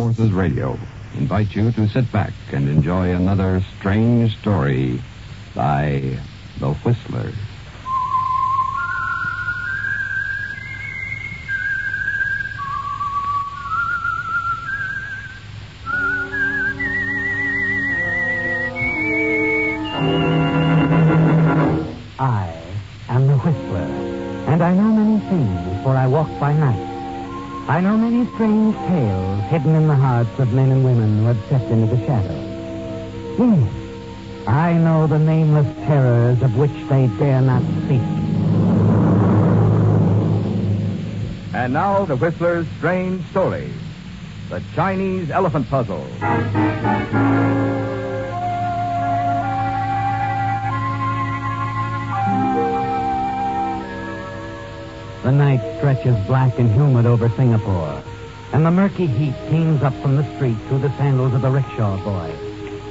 Forces Radio invite you to sit back and enjoy another strange story by The Whistler. I know many strange tales hidden in the hearts of men and women who have stepped into the shadows. Yes, I know the nameless terrors of which they dare not speak. And now the Whistler's strange story The Chinese Elephant Puzzle. The night stretches black and humid over Singapore, and the murky heat teems up from the street through the sandals of the rickshaw boy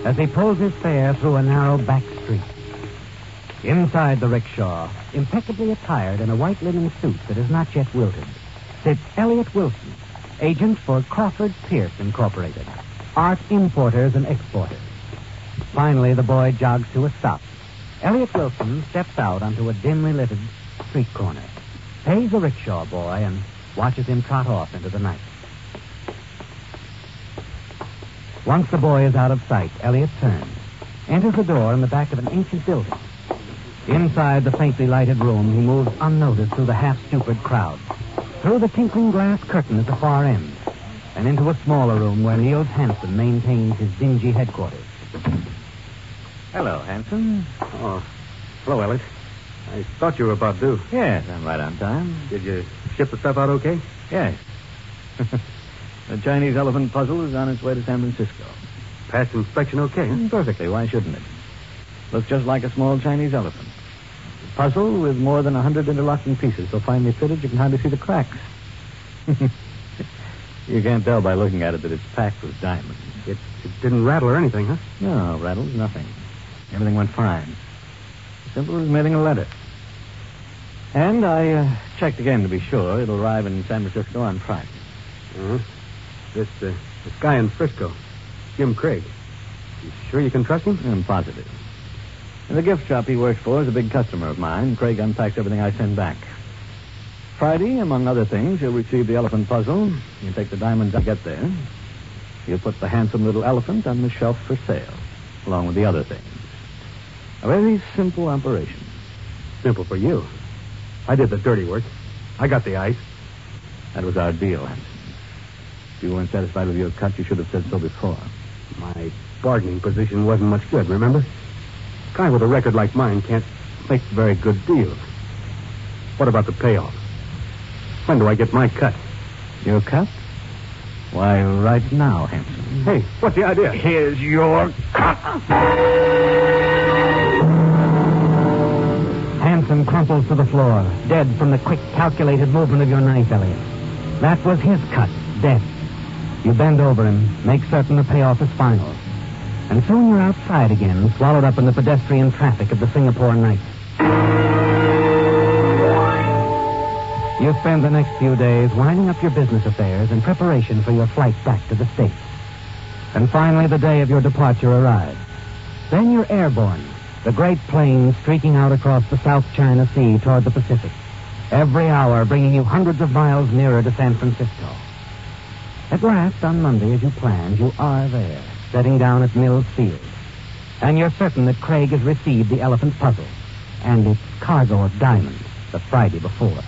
as he pulls his fare through a narrow back street. Inside the rickshaw, impeccably attired in a white linen suit that is not yet wilted, sits Elliot Wilson, agent for Crawford Pierce Incorporated, art importers and exporters. Finally, the boy jogs to a stop. Elliot Wilson steps out onto a dimly lighted street corner, pays the rickshaw boy, and watches him trot off into the night. Once the boy is out of sight, Elliot turns, enters the door in the back of an ancient building. Inside the faintly lighted room, he moves unnoticed through the half-stupid crowd, through the tinkling glass curtain at the far end, and into a smaller room where Niels Hansen maintains his dingy headquarters. Hello, Hansen. Oh, hello, Elliot. I thought you were about due. Yes, I'm right on time. Did you ship the stuff out okay? Yes. the Chinese elephant puzzle is on its way to San Francisco. Passed inspection okay, huh? Mm, perfectly. Why shouldn't it? Looks just like a small Chinese elephant. Puzzle with more than a hundred interlocking pieces, so finely fitted you can hardly see the cracks. you can't tell by looking at it that it's packed with diamonds. It, it didn't rattle or anything, huh? No, rattles, nothing. Everything went fine. Simple as mailing a letter. And I uh, checked again to be sure. It'll arrive in San Francisco on Friday. Uh-huh. This, uh, this guy in Frisco, Jim Craig. You sure you can trust him? I'm positive. And the gift shop he works for is a big customer of mine. Craig unpacks everything I send back. Friday, among other things, you'll receive the elephant puzzle. You take the diamonds I get there. You'll put the handsome little elephant on the shelf for sale, along with the other things. A very simple operation. Simple for you. I did the dirty work. I got the ice. That was our deal, Hanson. If you weren't satisfied with your cut, you should have said so before. My bargaining position wasn't much good, remember? A guy with a record like mine can't make very good deals. What about the payoff? When do I get my cut? Your cut? Why, right now, Hanson. Hey, what's the idea? Here's your cut. Hanson crumples to the floor, dead from the quick, calculated movement of your knife, Elliot. That was his cut, dead. You bend over him, make certain the payoff is final. And soon you're outside again, swallowed up in the pedestrian traffic of the Singapore night. You spend the next few days winding up your business affairs in preparation for your flight back to the States. And finally, the day of your departure arrives. Then you're airborne, the great plane streaking out across the South China Sea toward the Pacific, every hour bringing you hundreds of miles nearer to San Francisco. At last, on Monday, as you planned, you are there, setting down at Mills Field. And you're certain that Craig has received the elephant puzzle and its cargo of diamonds the Friday before.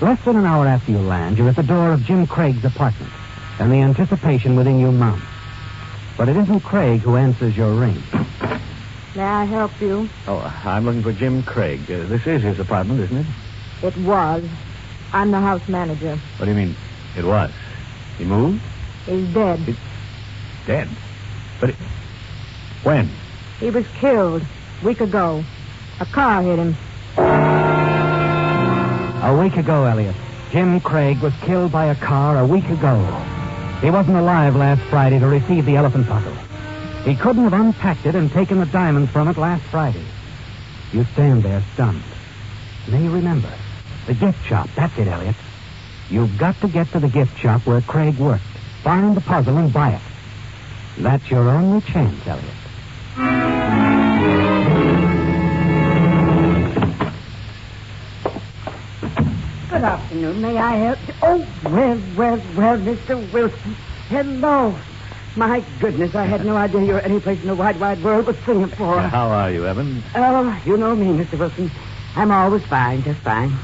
Less than an hour after you land, you're at the door of Jim Craig's apartment, and the anticipation within you mounts. But it isn't Craig who answers your ring. May I help you? Oh, I'm looking for Jim Craig. Uh, this is his apartment, isn't it? It was. I'm the house manager. What do you mean, it was? He moved? He's dead. He- Dead? But it... when? He was killed a week ago. A car hit him. A week ago, Elliot. Jim Craig was killed by a car a week ago. He wasn't alive last Friday to receive the elephant puzzle. He couldn't have unpacked it and taken the diamonds from it last Friday. You stand there stunned. Then you remember. The gift shop. That's it, Elliot. You've got to get to the gift shop where Craig worked. Find the puzzle and buy it. That's your only chance, Elliot. Good afternoon. May I help you? Oh, well, well, well, Mr. Wilson. Hello. My goodness, I had no idea you were any place in the wide, wide world but Singapore. How are you, Evans? Oh, you know me, Mr. Wilson. I'm always fine, just fine.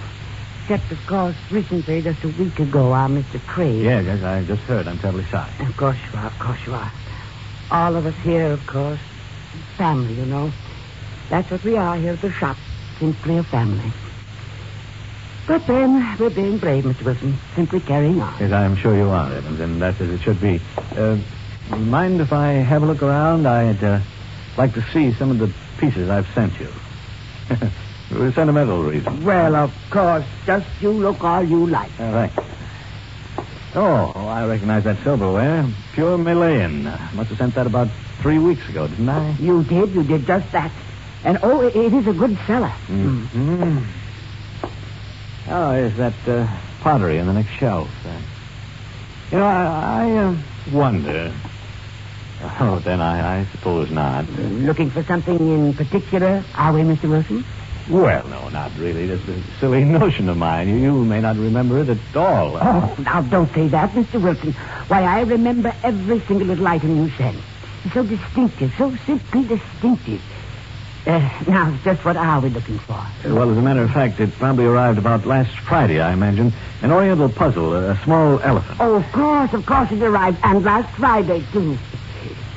Except, of course, recently, just a week ago, our Mr. Craig. Yes, yes, I just heard. I'm terribly sorry. Of course you are, of course you are. All of us here, of course. Family, you know. That's what we are here at the shop. Simply a family. But then, we're being brave, Mr. Wilson. Simply carrying on. Yes, I'm sure you are, Evans, and that's as it should be. Uh, mind if I have a look around? I'd uh, like to see some of the pieces I've sent you. For sentimental reason. Well, of course. Just you look all you like. All right. Oh, I recognize that silverware. Pure Malayan. Must have sent that about three weeks ago, didn't I? You did. You did just that. And, oh, it, it is a good seller. Mm. Oh, is that uh, pottery on the next shelf? Uh, you know, I, I uh, wonder. Oh, then I, I suppose not. Looking for something in particular, are we, Mr. Wilson? Well, no, not really. That's a silly notion of mine. You, you may not remember it at all. Oh, now don't say that, Mr. Wilson. Why, I remember every single little item you sent. It's so distinctive, so simply distinctive. Uh, now, just what are we looking for? Well, as a matter of fact, it probably arrived about last Friday, I imagine. An Oriental puzzle, a small elephant. Oh, of course, of course it arrived. And last Friday, too.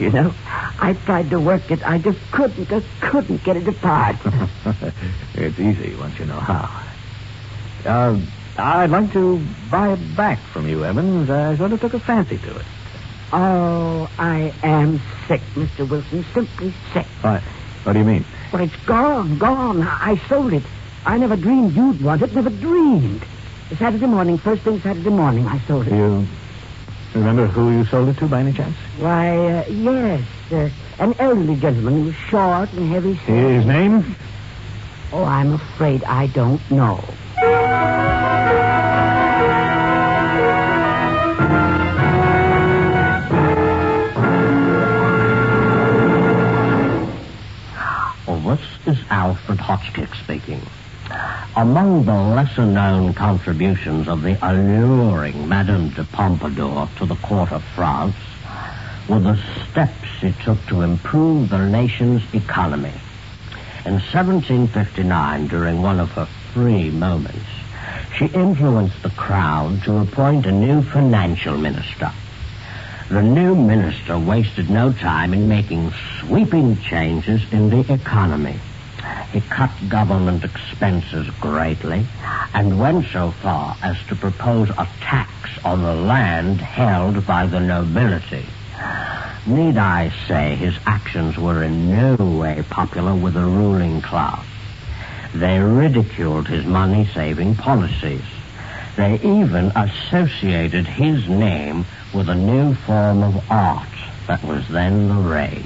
You know, I tried to work it. I just couldn't, just couldn't get it apart. it's easy once you know how. Uh, I'd like to buy it back from you, Evans. I sort of took a fancy to it. oh, I am sick, Mr. Wilson. Simply sick. What? What do you mean? Well, it's gone, gone. I sold it. I never dreamed you'd want it. Never dreamed. Saturday morning, first thing Saturday morning, I sold it. You remember who you sold it to by any chance? Why, uh, yes. Uh, an elderly gentleman who was short and heavy set. His name? Oh, I'm afraid I don't know. Well, this is Alfred Hotchkiss speaking. Among the lesser known contributions of the alluring Madame de Pompadour to the court of France were the steps she took to improve the nation's economy. In 1759, during one of her free moments, she influenced the crowd to appoint a new financial minister. The new minister wasted no time in making sweeping changes in the economy. He cut government expenses greatly and went so far as to propose a tax on the land held by the nobility. Need I say his actions were in no way popular with the ruling class? They ridiculed his money-saving policies. They even associated his name with a new form of art that was then the rage.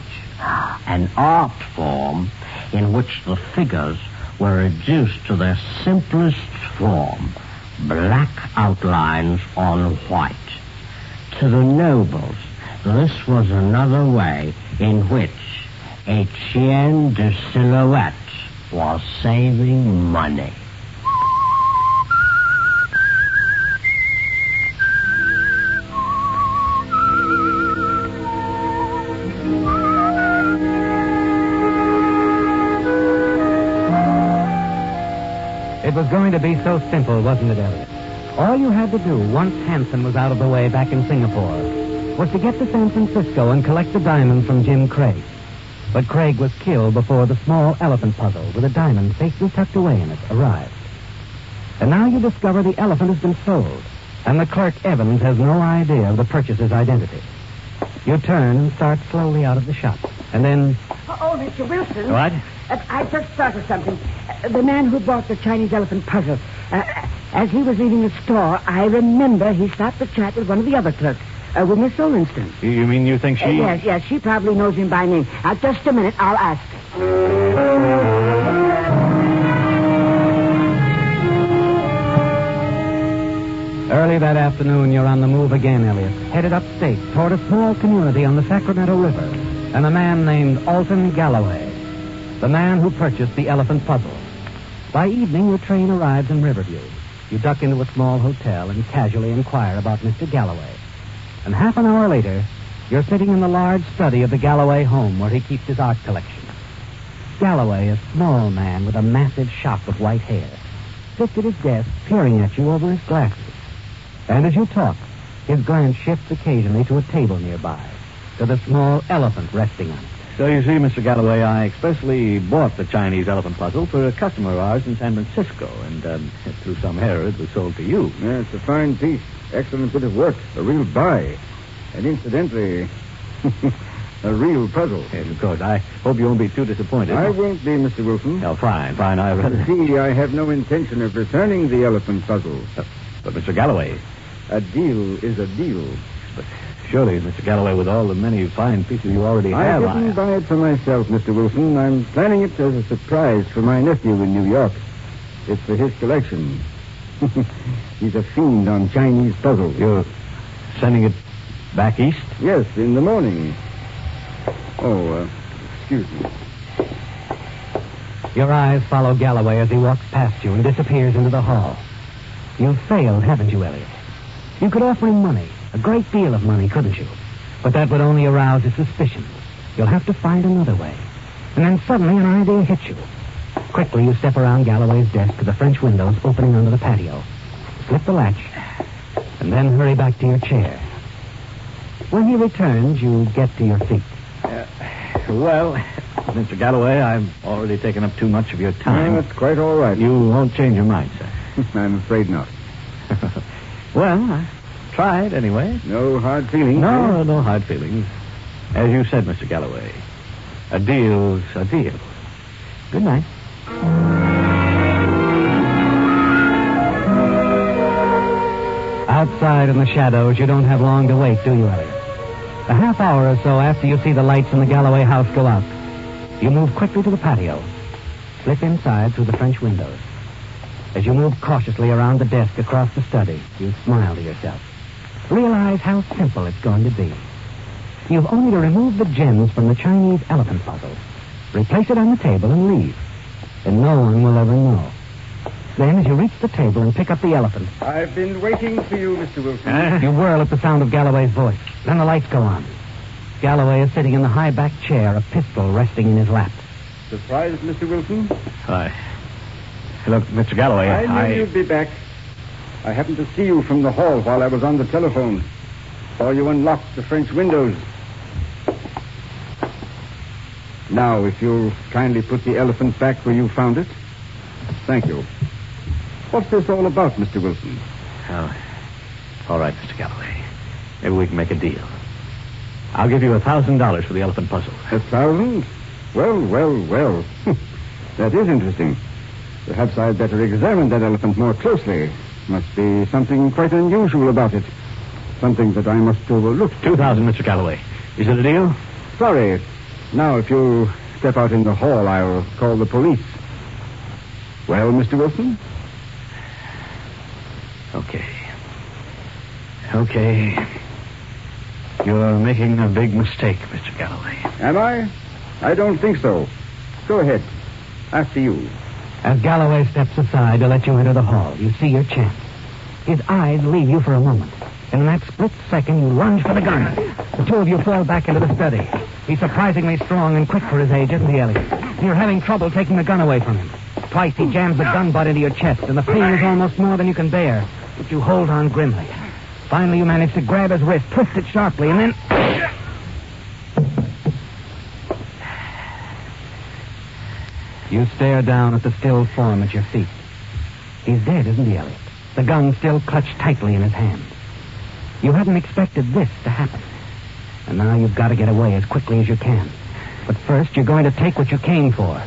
An art form in which the figures were reduced to their simplest form, black outlines on white. To the nobles, this was another way in which Etienne de Silhouette was saving money. To be so simple, wasn't it, Elliot? All you had to do, once Hanson was out of the way back in Singapore, was to get to San Francisco and collect the diamond from Jim Craig. But Craig was killed before the small elephant puzzle with a diamond safely tucked away in it arrived. And now you discover the elephant has been sold, and the clerk Evans has no idea of the purchaser's identity. You turn and start slowly out of the shop, and then Oh, Mr. Wilson. What? Uh, I just thought of something. Uh, the man who bought the Chinese elephant puzzle, uh, as he was leaving the store, I remember he stopped to chat with one of the other clerks, uh, with Miss Solinston. You- You mean you think she... Uh, yes, yes, she probably knows him by name. Now, just a minute, I'll ask. Uh, Early that afternoon, you're on the move again, Elliot, headed upstate toward a small community on the Sacramento River, and a man named Alton Galloway, the man who purchased the elephant puzzle. By evening, the train arrives in Riverview. You duck into a small hotel and casually inquire about Mr. Galloway. And half an hour later, you're sitting in the large study of the Galloway home where he keeps his art collection. Galloway, a small man with a massive shock of white hair, sits at his desk peering at you over his glasses. And as you talk, his glance shifts occasionally to a table nearby, to the small elephant resting on it. So you see, Mr. Galloway, I expressly bought the Chinese elephant puzzle for a customer of ours in San Francisco, and um, through some error, it was sold to you. Yeah, it's a fine piece. Excellent bit of work. A real buy. And incidentally, a real puzzle. Yes, of course. I hope you won't be too disappointed. I won't be, Mr. Wilson. Oh, fine, fine. I rather... See, I have no intention of returning the elephant puzzle. But, Mr. Galloway, A deal is a deal. Surely, Mr. Galloway, with all the many fine pieces you already have. I didn't buy it for myself, Mr. Wilson. I'm planning it as a surprise for my nephew in New York. It's for his collection. He's a fiend on Chinese puzzles. You're sending it back east? Yes, in the morning. Oh, uh, excuse me. Your eyes follow Galloway as he walks past you and disappears into the hall. You've failed, haven't you, Elliot? You could offer him money, a great deal of money, couldn't you? But that would only arouse his suspicions. You'll have to find another way. And then suddenly an idea hits you. Quickly, you step around Galloway's desk to the French windows opening onto the patio. Slip the latch, and then hurry back to your chair. When he returns, you get to your feet. Uh, well, Mr. Galloway, I've already taken up too much of your No, time. that's quite all right. You won't change your mind, sir. I'm afraid not. well, I tried anyway. No hard feelings. No, eh? no hard feelings. As you said, Mr. Galloway, a deal's a deal. Good night. Outside in the shadows, you don't have long to wait, do you, Elliot? A half hour or so after you see the lights in the Galloway house go out, you move quickly to the patio, slip inside through the French windows. As you move cautiously around the desk across the study, you smile to yourself. Realize how simple it's going to be. You've only to remove the gems from the Chinese elephant puzzle, replace it on the table, and leave. And no one will ever know. Then, as you reach the table and pick up the elephant, I've been waiting for you, Mr. Wilson. you whirl at the sound of Galloway's voice. Then the lights go on. Galloway is sitting in the high back chair, a pistol resting in his lap. Surprised, Mr. Wilson? Hi. Look, Mr. Galloway, I knew you'd be back. I happened to see you from the hall while I was on the telephone. Saw you unlock the French windows. Now, if you'll kindly put the elephant back where you found it. Thank you. What's this all about, Mr. Wilson? Oh, all right, Mr. Galloway. Maybe we can make a deal. I'll give you a thousand dollars for the elephant puzzle. A thousand? Well, well, well. that is interesting. Perhaps I'd better examine that elephant more closely. Must be something quite unusual about it. Something that I must overlook. Two thousand, Mr. Galloway. Is it a deal? Sorry. Now, if you'll step out in the hall, I'll call the police. Well, Mr. Wilson? Okay. Okay. You're making a big mistake, Mr. Galloway. Am I? I don't think so. Go ahead. After you. As Galloway steps aside to let you enter the hall, you see your chance. His eyes leave you for a moment. And in that split second, you lunge for the gun. The two of you fall back into the study. He's surprisingly strong and quick for his age, isn't he, Elliot? You're having trouble taking the gun away from him. Twice he jams the gun butt into your chest, and the pain is almost more than you can bear. But you hold on grimly. Finally, you manage to grab his wrist, twist it sharply, and then. You stare down at the still form at your feet. He's dead, isn't he, Elliot? The gun still clutched tightly in his hand. You hadn't expected this to happen. And now you've got to get away as quickly as you can. But first, you're going to take what you came for.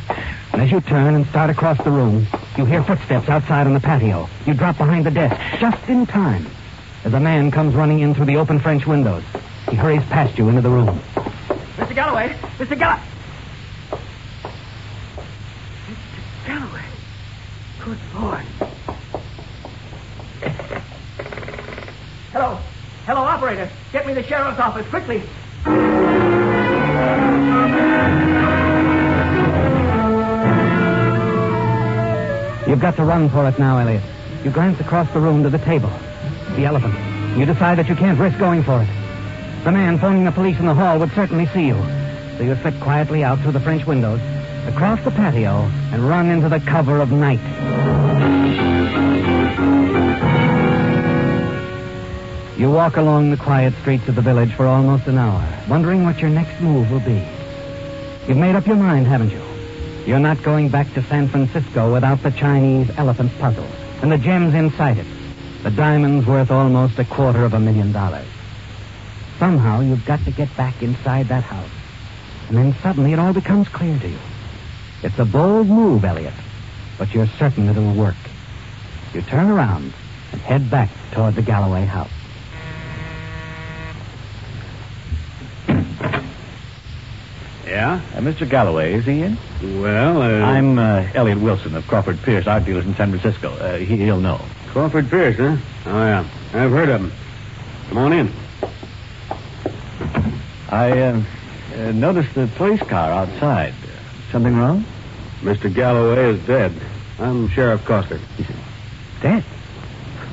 And as you turn and start across the room, you hear footsteps outside on the patio. You drop behind the desk, just in time, as a man comes running in through the open French windows. He hurries past you into the room. Mr. Galloway! Mr. Galloway! Mr. Galloway! Good Lord. Operator. Get me the sheriff's office quickly. You've got to run for it now, Elliot. You glance across the room to the table. The elephant. You decide that you can't risk going for it. The man phoning the police in the hall would certainly see you. So you slip quietly out through the French windows, across the patio, and run into the cover of night. You walk along the quiet streets of the village for almost an hour, wondering what your next move will be. You've made up your mind, haven't you? You're not going back to San Francisco without the Chinese elephant puzzle and the gems inside it. The diamonds worth almost a quarter of a million dollars. Somehow you've got to get back inside that house. And then suddenly it all becomes clear to you. It's a bold move, Elliot, but you're certain it'll work. You turn around and head back toward the Galloway house. Yeah? Uh, Mr. Galloway, is he in? Well, uh... I'm uh, Elliot Wilson of Crawford Pierce, art dealers in San Francisco. Uh, he, he'll know. Crawford Pierce, huh? Oh, yeah. I've heard of him. Come on in. I uh, uh, noticed the police car outside. Something wrong? Mr. Galloway is dead. I'm Sheriff Coster. He's dead?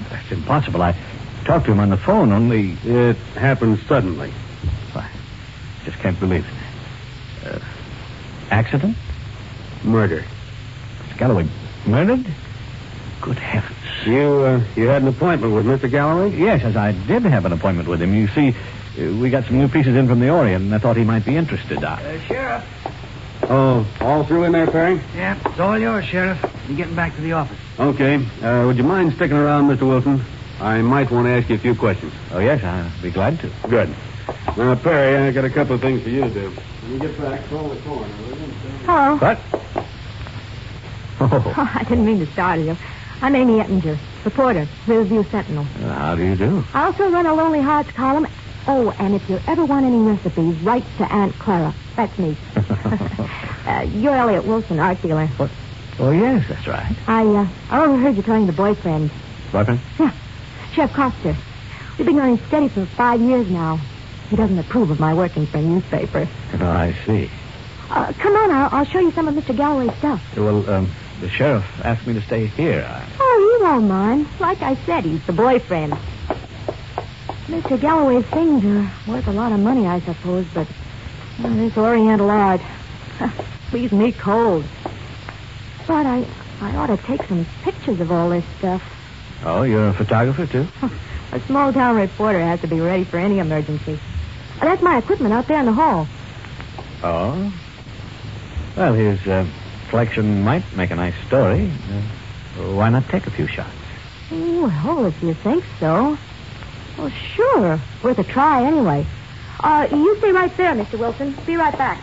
That's impossible. I talked to him on the phone, only... It happened suddenly. I just can't believe it. Accident? Murder. Galloway murdered? Good heavens. You, uh, you had an appointment with Mr. Galloway? Yes, as I did have an appointment with him. You see, uh, we got some new pieces in from the Orient, and I thought he might be interested. I... Uh, Sheriff. Oh, all through in there, Perry? Yeah, it's all yours, Sheriff. You're getting back to the office. Okay. Uh, would you mind sticking around, Mr. Wilson? I might want to ask you a few questions. Oh, yes, I'd be glad to. Good. Now, Perry, I got a couple of things for you to do. When you get back, call the coroner, will you? Hello. What? Oh, Oh, I didn't mean to startle you. I'm Amy Ettinger, reporter, Riverview Sentinel. how do you do? I also run a Lonely Hearts column. Oh, and if you ever want any recipes, write to Aunt Clara. That's me. uh, you're Elliot Wilson, art dealer. What? Oh, yes, that's right. I, uh, I overheard you telling the boyfriend. Boyfriend? Yeah, Chef Coster. We've been going steady for five years now. He doesn't approve of my working for a newspaper. Oh, I see. Uh, come on, I'll, I'll show you some of Mr. Galloway's stuff. Well, um, the sheriff asked me to stay here. I... Oh, you won't mind. Like I said, he's the boyfriend. Mr. Galloway's things are worth a lot of money, I suppose, but well, this Oriental art leaves me cold. But I, I ought to take some pictures of all this stuff. Oh, you're a photographer, too? A small town reporter has to be ready for any emergency. Uh, That's my equipment out there in the hall. Oh? Well, his uh, collection might make a nice story. Uh, why not take a few shots? Well, if you think so. Well, sure. Worth a try anyway. Uh, you stay right there, Mr. Wilson. Be right back.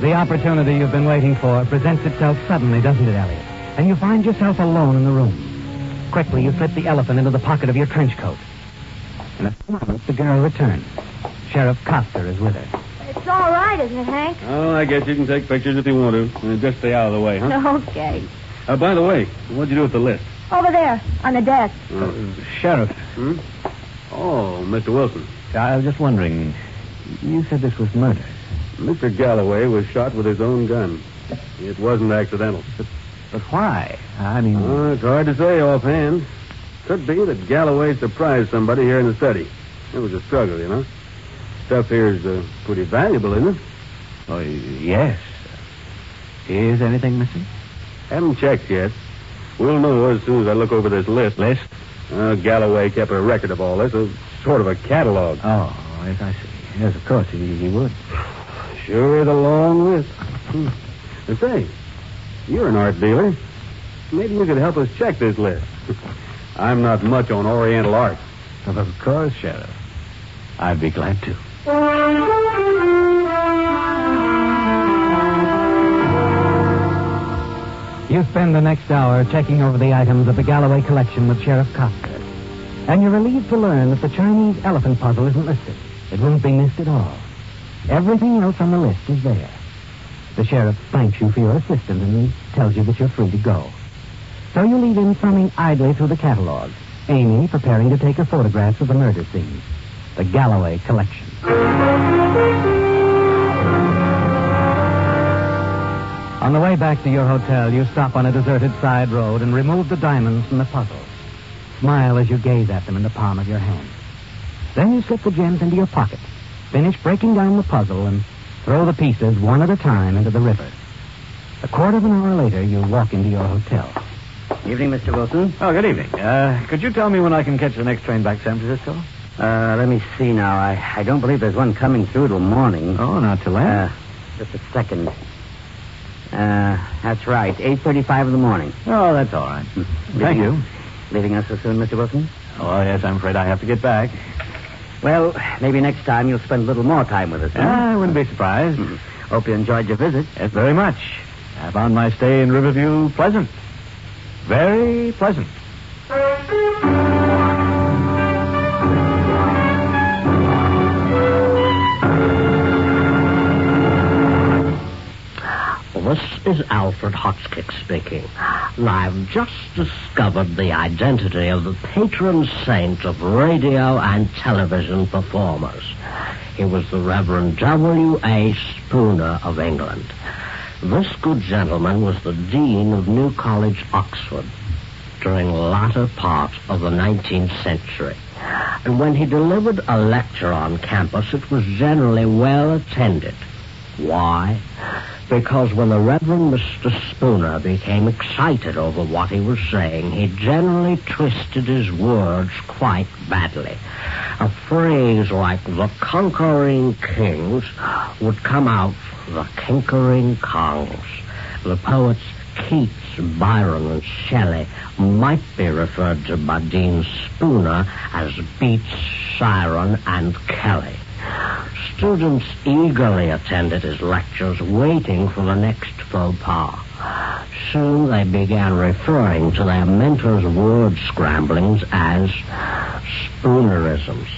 The opportunity you've been waiting for presents itself suddenly, doesn't it, Elliot? And you find yourself alone in the room. Quickly, you slip the elephant into the pocket of your trench coat. In a few moments, the girl returns. Sheriff Coster is with her. It's all right, isn't it, Hank? Oh, I guess you can take pictures if you want to. Uh, just stay out of the way, huh? Okay. Uh, by the way, what'd you do with the list? Over there, on the desk. Uh, sheriff, Hmm? Oh, Mr. Wilson. I was just wondering. You said this was murder. Mr. Galloway was shot with his own gun. It wasn't accidental. But why? I mean. Oh, it's hard to say offhand. Could be that Galloway surprised somebody here in the study. It was a struggle, you know. Stuff here's uh, pretty valuable, isn't it? Oh, yes. Is anything missing? Haven't checked yet. We'll know as soon as I look over this list. List? Uh, Galloway kept a record of all this, a sort of a catalog. Oh, yes, I see. Yes, of course, he, he would. Sure is a long list. Hmm. Uh, Say, you're an art dealer. Maybe you could help us check this list. I'm not much on Oriental art. Of course, Sheriff. I'd be glad to. You spend the next hour checking over the items of the Galloway collection with Sheriff Coster. And you're relieved to learn that the Chinese elephant puzzle isn't listed. It won't be missed at all. Everything else on the list is there. The sheriff thanks you for your assistance and tells you that you're free to go. So you leave him thumbing idly through the catalog. Amy preparing to take her photographs of the murder scene. The Galloway Collection. On the way back to your hotel, you stop on a deserted side road and remove the diamonds from the puzzle. Smile as you gaze at them in the palm of your hand. Then you slip the gems into your pocket, finish breaking down the puzzle, and throw the pieces one at a time into the river. A quarter of an hour later, you walk into your hotel. Evening, Mr. Wilson. Oh, good evening. Uh, could you tell me when I can catch the next train back to San Francisco? Uh, let me see now. I, I don't believe there's one coming through till morning. Oh, not till then. Uh, just a second. Uh, that's right. 8.35 in the morning. oh, that's all right. Thank you. Leaving us so soon, Mr. Wilson? Oh, yes, I'm afraid I have to get back. Well, maybe next time you'll spend a little more time with us. huh? Ah, I wouldn't be surprised. Mm-hmm. Hope you enjoyed your visit. Yes, very much. I found my stay in Riverview pleasant. Very pleasant. This is Alfred Hotchkiss speaking. I've just discovered the identity of the patron saint of radio and television performers. He was the Reverend W.A. Spooner of England. This good gentleman was the Dean of New College, Oxford, during the latter part of the 19th century. And when he delivered a lecture on campus, it was generally well attended. Why? Because when the Reverend Mr. Spooner became excited over what he was saying, he generally twisted his words quite badly. A phrase like the conquering kings would come out the kinkering kongs. The poets Keats, Byron, and Shelley might be referred to by Dean Spooner as Beats, Siren, and Kelly. Students eagerly attended his lectures, waiting for the next faux pas. Soon they began referring to their mentor's word scramblings as Spoonerisms.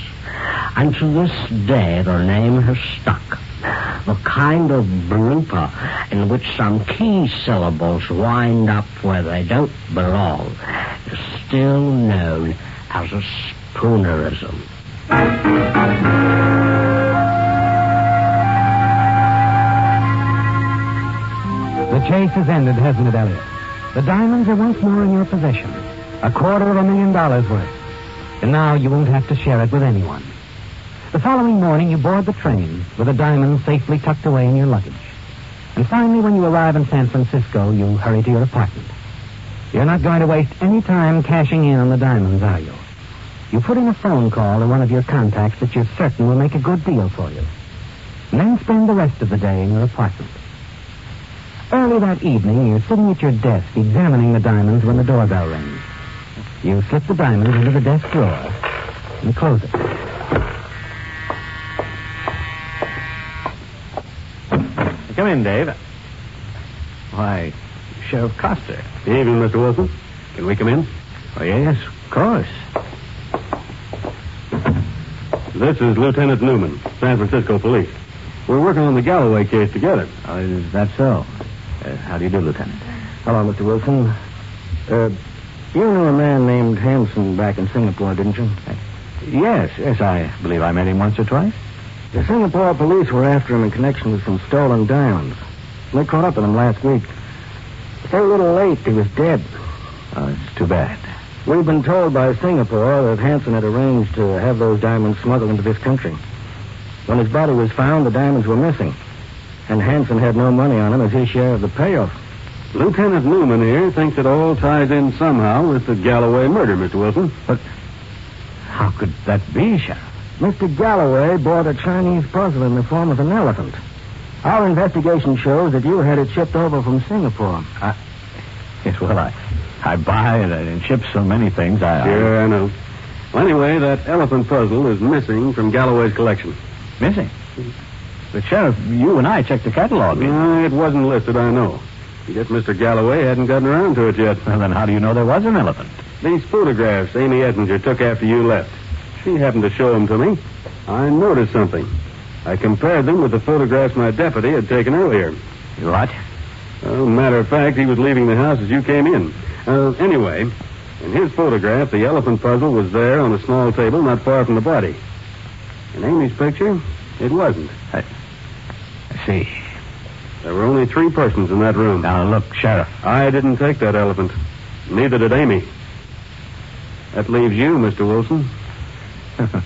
And to this day, their name has stuck. The kind of blooper in which some key syllables wind up where they don't belong is still known as a Spoonerism. Chase has ended, hasn't it, Elliot? The diamonds are once more in your possession. A quarter of a million dollars worth. And now you won't have to share it with anyone. The following morning, you board the train with the diamonds safely tucked away in your luggage. And finally, when you arrive in San Francisco, you hurry to your apartment. You're not going to waste any time cashing in on the diamonds, are you? You put in a phone call to one of your contacts that you're certain will make a good deal for you. And then spend the rest of the day in your apartment. Early that evening, you're sitting at your desk examining the diamonds when the doorbell rings. You slip the diamonds into the desk drawer and close it. Come in, Dave. Why, Sheriff Coster. Good Evening, Mr. Wilson. Can we come in? Oh, yes, of course. This is Lieutenant Newman, San Francisco Police. We're working on the Galloway case together. Oh, is that so? Uh, how do you do, Lieutenant? Hello, Mr. Wilson. Uh, you knew a man named Hanson back in Singapore, didn't you? Yes, yes, I believe I met him once or twice. The Singapore police were after him in connection with some stolen diamonds. They caught up with him last week. They were a little late. He was dead. Oh, it's too bad. We've been told by Singapore that Hanson had arranged to have those diamonds smuggled into this country. When his body was found, the diamonds were missing. And Hanson had no money on him as his share of the payoff. Lieutenant Newman here thinks it all ties in somehow with the Galloway murder, Mr. Wilson. But how could that be, Sheriff? Mr. Galloway bought a Chinese puzzle in the form of an elephant. Our investigation shows that you had it shipped over from Singapore. Yes, well, I, I buy and, and ship so many things. I, Sure, I know. Well, anyway, that elephant puzzle is missing from Galloway's collection. Missing. Mm-hmm. But Sheriff, you and I checked the catalog. Uh, it wasn't listed, I know. Yet Mr. Galloway hadn't gotten around to it yet. Well, then how do you know there was an elephant? These photographs Amy Ettinger took after you left. She happened to show them to me. I noticed something. I compared them with the photographs my deputy had taken earlier. What? Well, matter of fact, he was leaving the house as you came in. Uh, anyway, in his photograph, the elephant puzzle was there on a small table not far from the body. In Amy's picture, it wasn't. I, I see. There were only three persons in that room. Now, look, Sheriff. I didn't take that elephant. Neither did Amy. That leaves you, Mr. Wilson.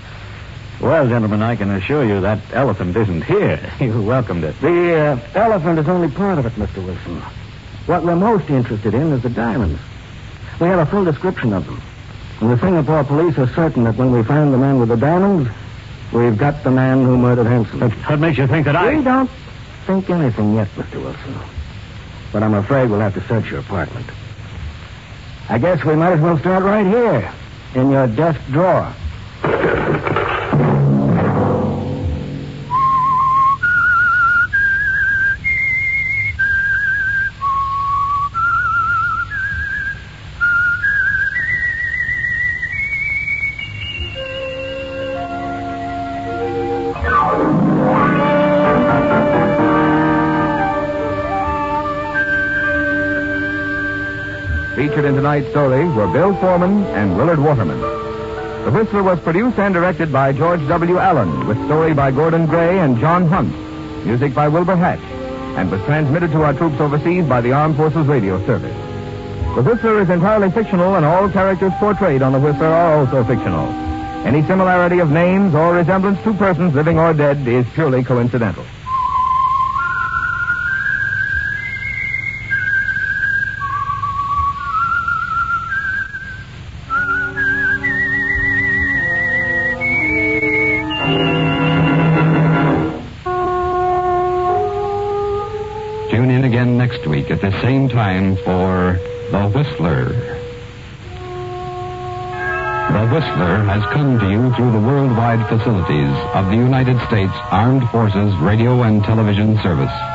well, gentlemen, I can assure you that elephant isn't here. You welcomed it. The uh, elephant is only part of it, Mr. Wilson. What we're most interested in is the diamonds. We have a full description of them. And the Singapore police are certain that when we find the man with the diamonds, we've got the man who murdered Henson. What makes you think that I... We don't think anything yet, Mr. Wilson. But I'm afraid we'll have to search your apartment. I guess we might as well start right here, in your desk drawer. Tonight's story were Bill Forman and Willard Waterman. The Whistler was produced and directed by George W. Allen, with story by Gordon Gray and John Hunt, music by Wilbur Hatch, and was transmitted to our troops overseas by the Armed Forces Radio Service. The Whistler is entirely fictional, and all characters portrayed on the Whistler are also fictional. Any similarity of names or resemblance to persons living or dead is purely coincidental. Week at the same time for The Whistler. The Whistler has come to you through the worldwide facilities of the United States Armed Forces Radio and Television Service.